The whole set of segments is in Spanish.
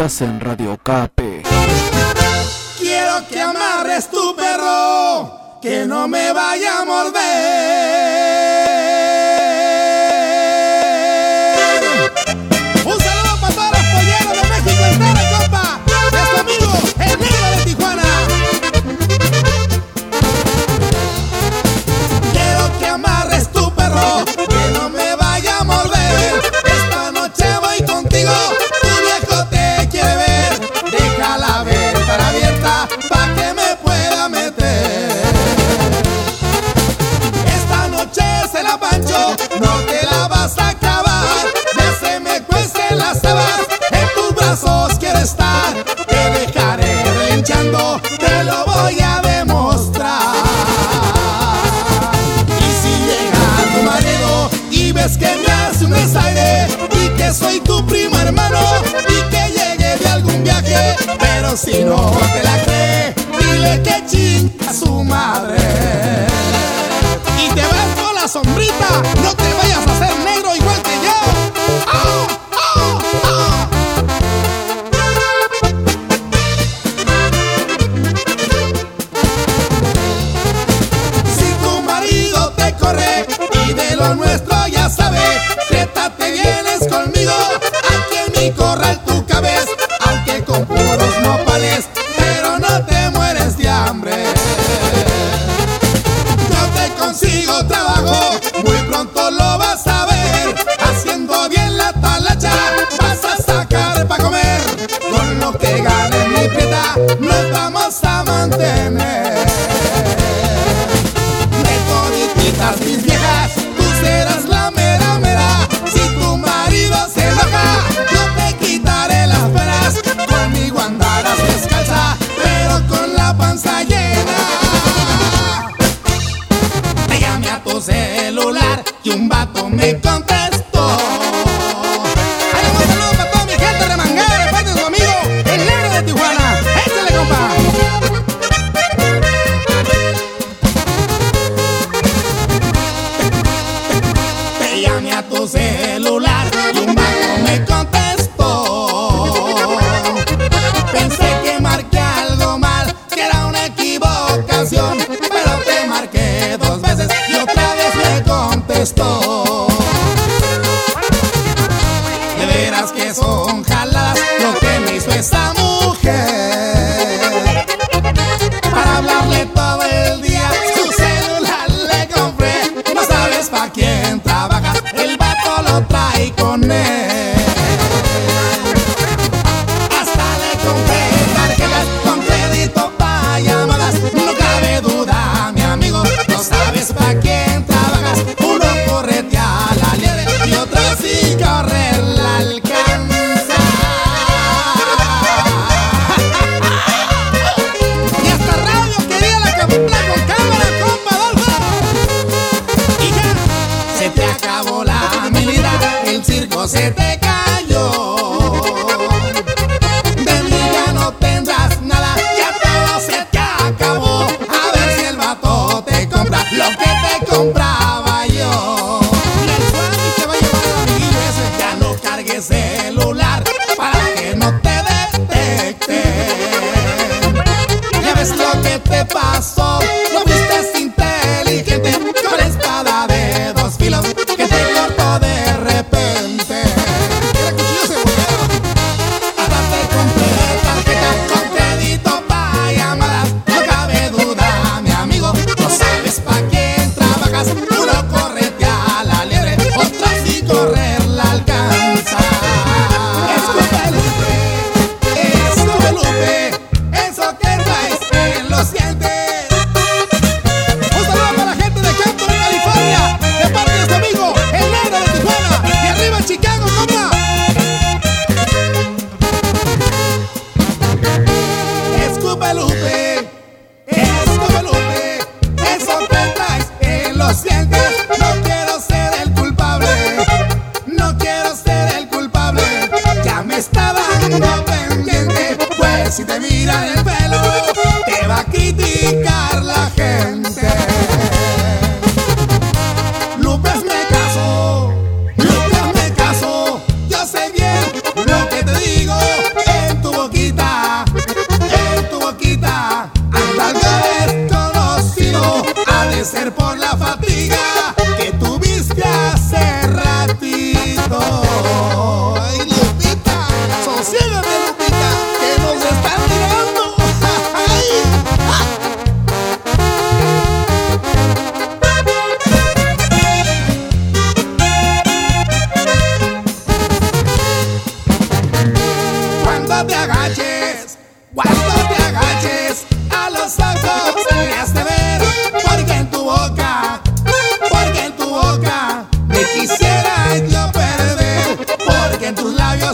En Radio Cape. Quiero que amarres tu perro, que no me vaya a morder. te lo voy a demostrar. Y si llega tu marido y ves que me hace un desaire y que soy tu primo hermano y que llegue de algún viaje, pero si no te la cree, dile que chinga su madre. Y te vas con la sombrita, no te vayas. nos vamos a mantener.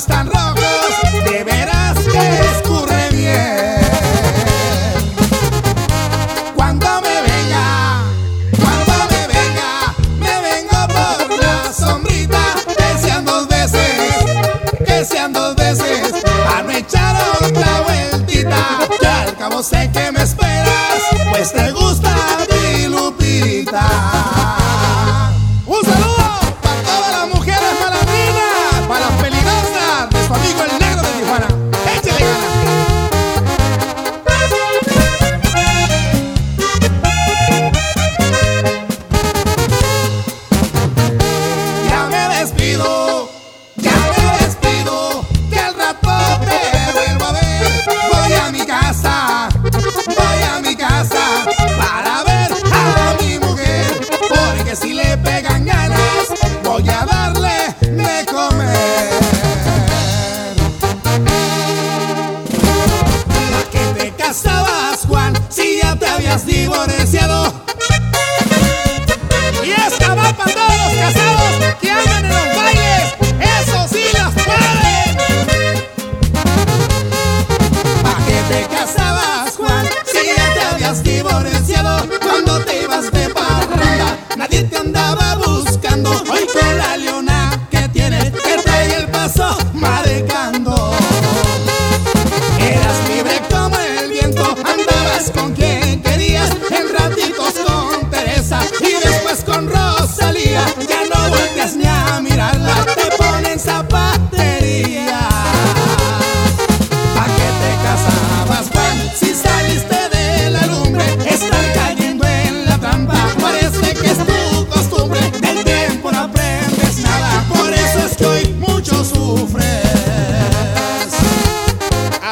tan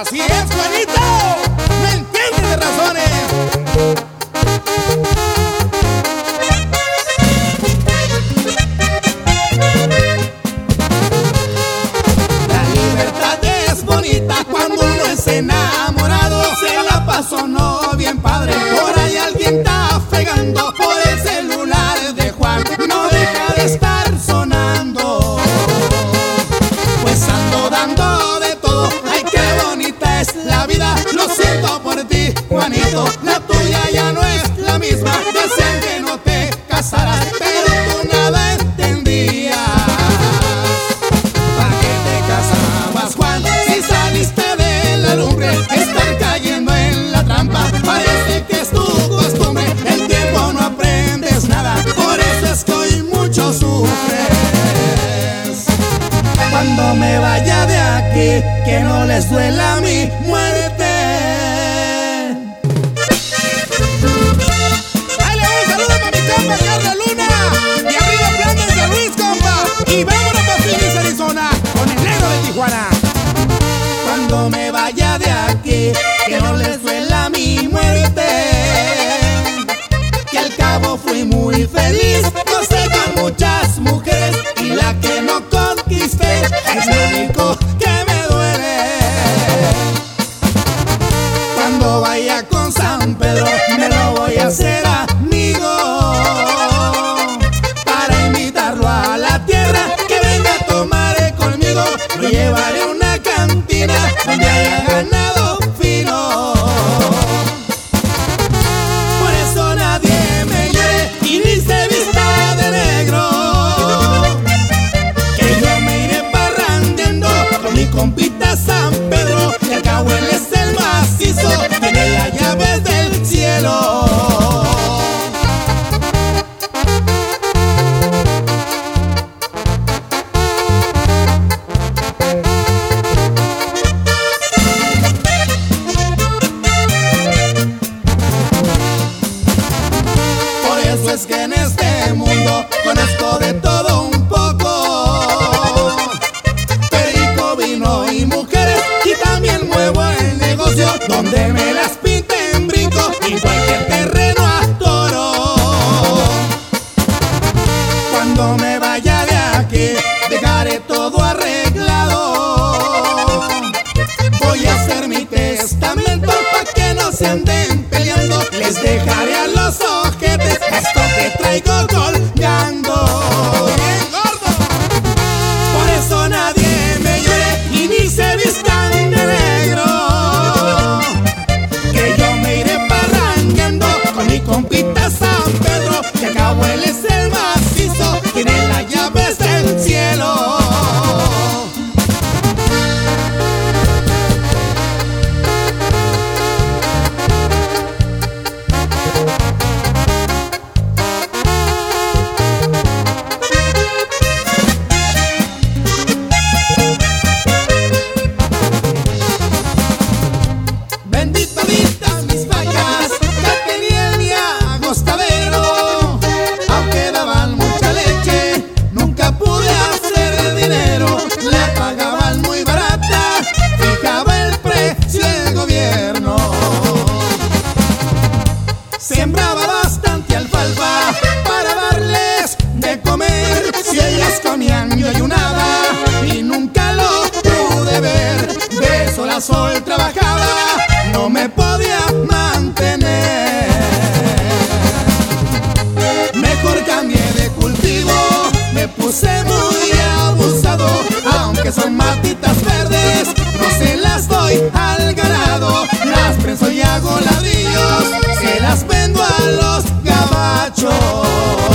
así es. que no les duela mi muerte. Dale un saludo para mi compa Carla Luna y arriba Plantas de Luis, compa. Y vámonos para Phoenix, Arizona, con el negro de Tijuana. Cuando me vaya de aquí, que no les duela mi muerte. Que al cabo fui muy feliz, no sé con muchas a los ojetes esto que traigo colgando. Sembraba bastante alfalfa para darles de comer. Si ellas comían yo ayunaba y nunca lo pude ver. De sol a sol trabajaba, no me podía mantener. Mejor cambié de cultivo, me puse muy abusado. Aunque son matitas verdes, no se las doy al ganado. Las prenso y hago ladrillos, se las los Oh.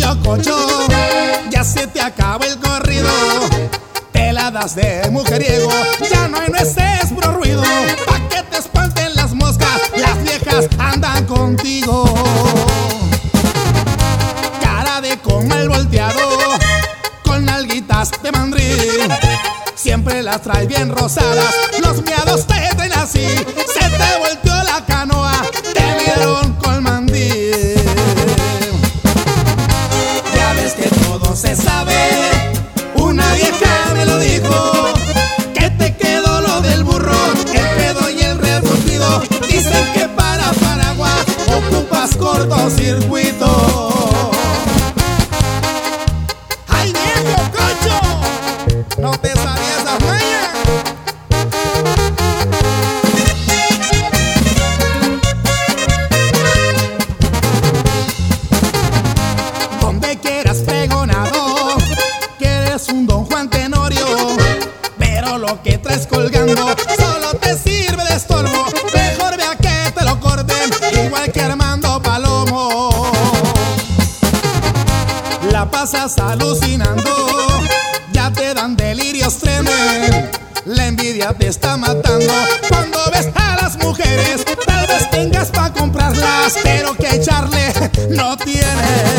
Pasó, viejillo cocho? Ya se te acabó el corrido. Te de mujeriego. Ya no hay nueces, puro ruido. Pa' que te espanten las moscas. Las viejas andan contigo. Cara de comal volteado. Con nalguitas de mandril. Siempre las traes bien rosadas. Los miados te traen así. Se te volteó la canoa. Se sabe. Una vieja me lo dijo. Que te quedó lo del burro, el pedo y el retorcido. Dicen que para Paraguay ocupas cortocircuito. Que traes colgando solo te sirve de estorbo. Mejor ve a que te lo corten igual que Armando Palomo. La pasas alucinando ya te dan delirios tremen. La envidia te está matando cuando ves a las mujeres tal vez tengas para comprarlas pero que echarle no tienes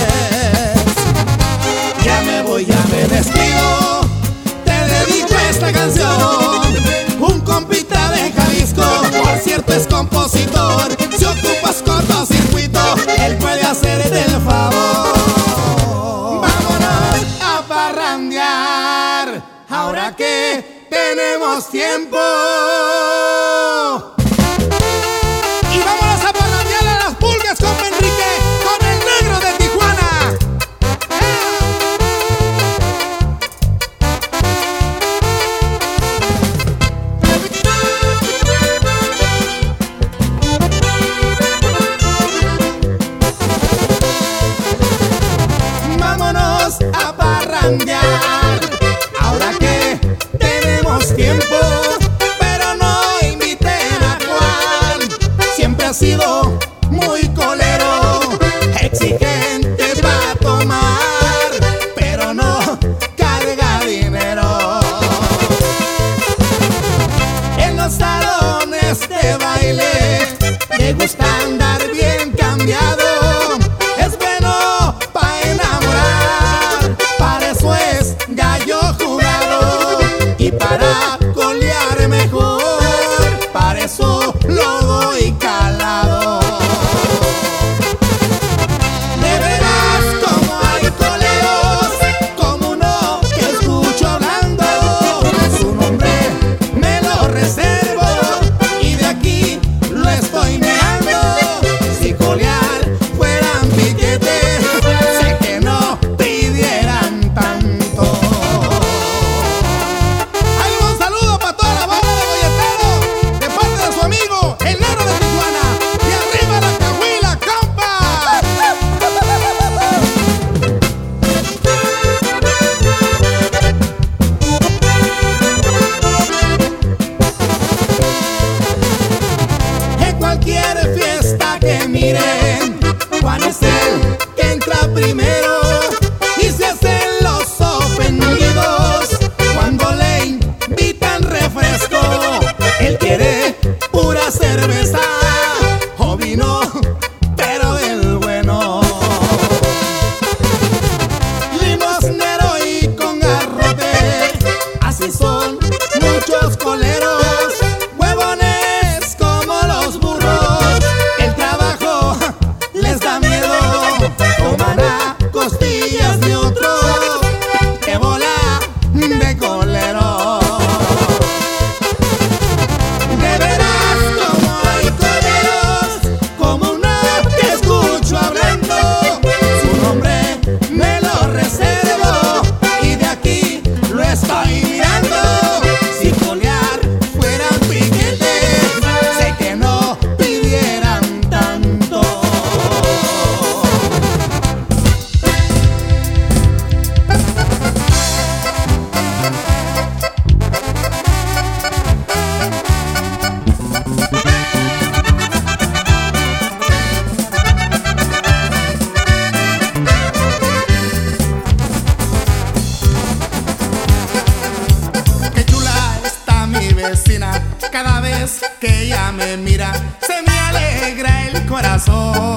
corazón.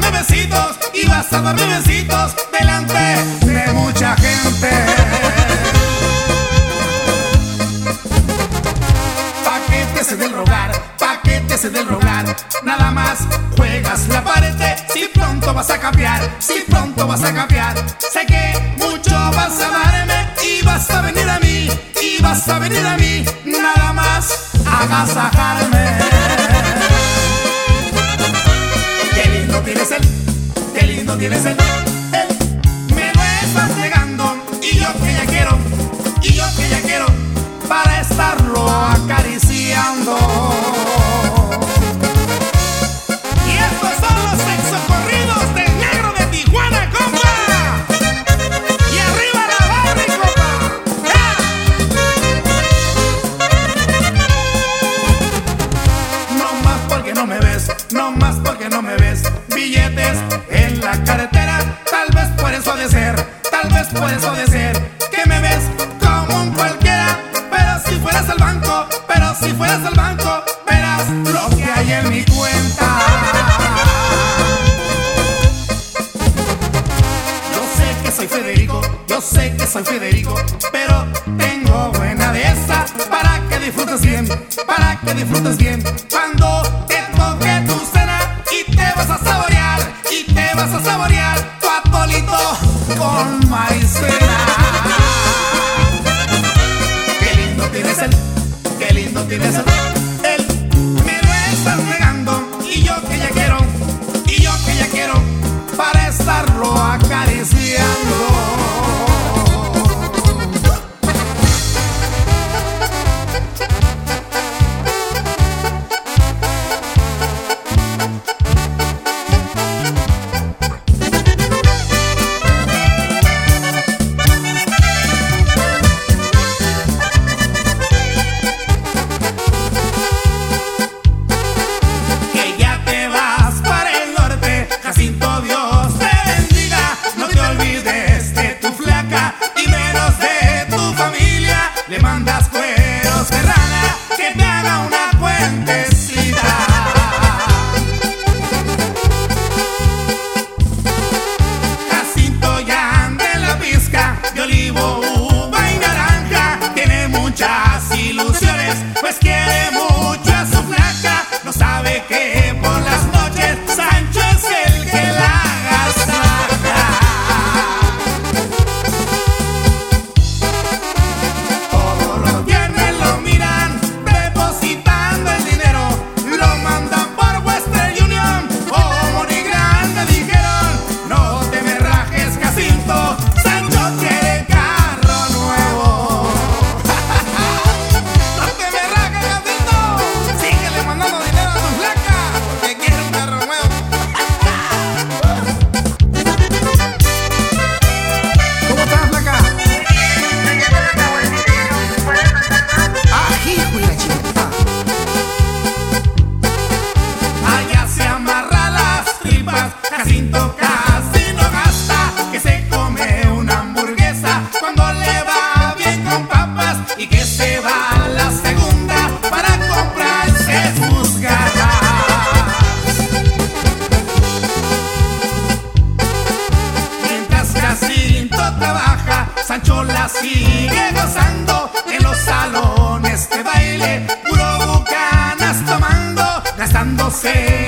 Darme y vas a darme besitos delante de mucha gente. Paquetes del rogar, paquetes del rogar. Nada más juegas la pared. Si pronto vas a cambiar, si pronto vas a cambiar. Sé que mucho vas a darme y vas a venir a mí, y vas a venir a mí. Nada más agasajarme. Lindo tienes el, qué lindo tienes el. Me ves. Billetes en la carretera, tal vez por eso de ser, tal vez por eso de ser. Que me ves como un cualquiera, pero si fueras al banco, pero si fueras al banco, verás lo que hay en mi cuenta. Yo sé que soy Federico, yo sé que soy Federico, pero tengo buena de esa para que disfrutes bien, para que disfrutes bien. Cuando saborear tu atolito con maicena. Qué lindo tienes el, qué lindo tienes el, el, me lo estás negando y yo que ya quiero, y yo que ya quiero para estarlo acariciando. você.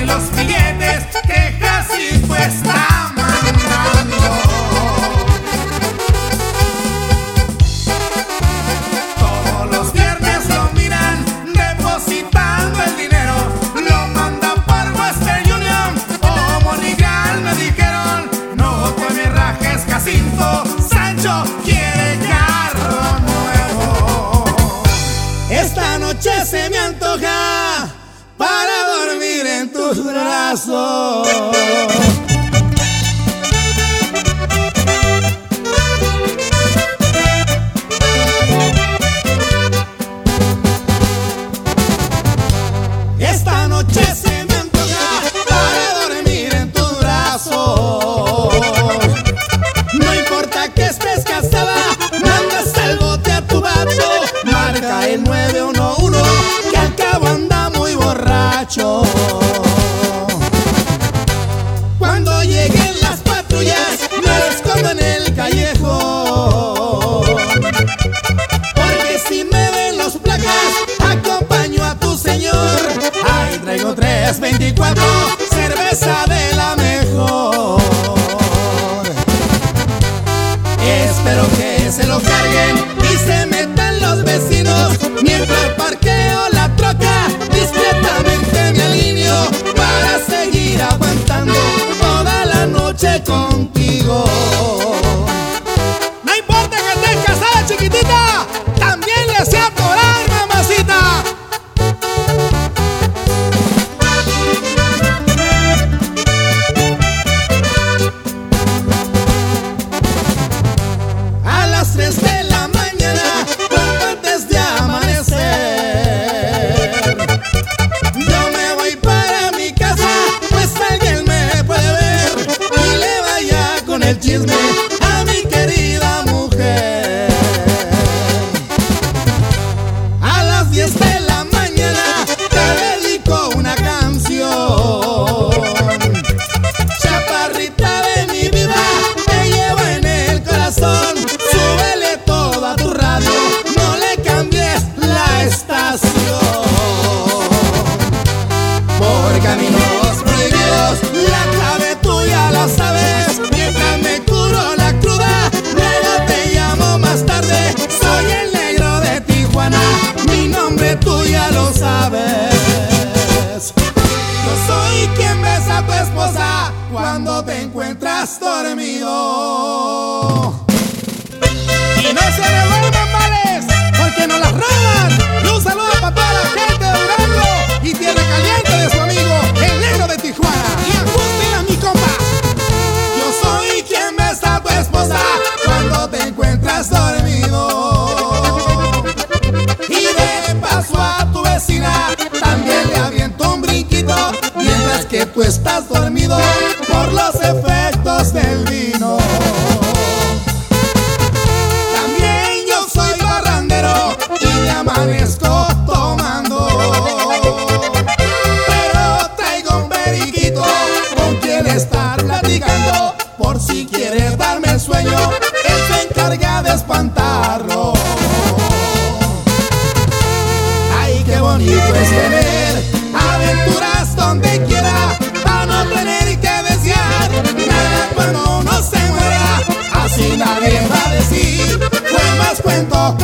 Fue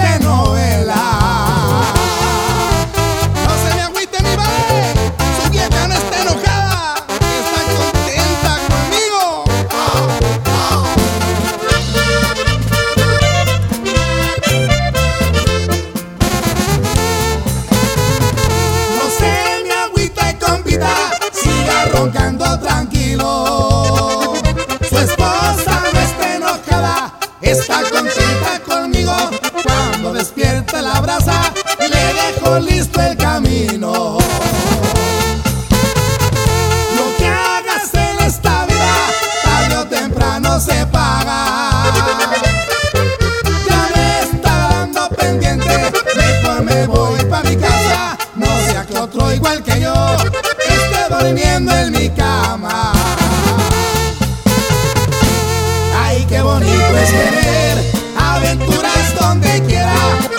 aventuras donde quiera,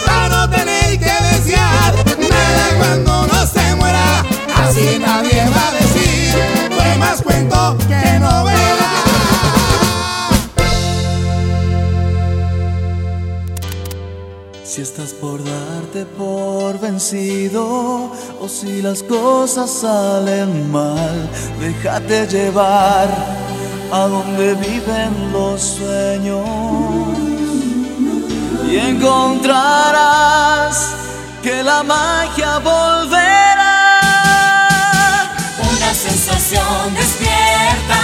para no tener que desear nada cuando no se muera. Así nadie va a decir, fue más cuento que novela. Si estás por darte por vencido o si las cosas salen mal, déjate llevar a donde viven los sueños y encontrarás que la magia volverá. Una sensación despierta.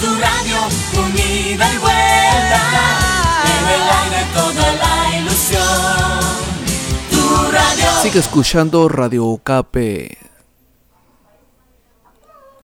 Tu radio unida y vuelta. En el aire toda la ilusión. Tu radio. Sigue escuchando Radio Okape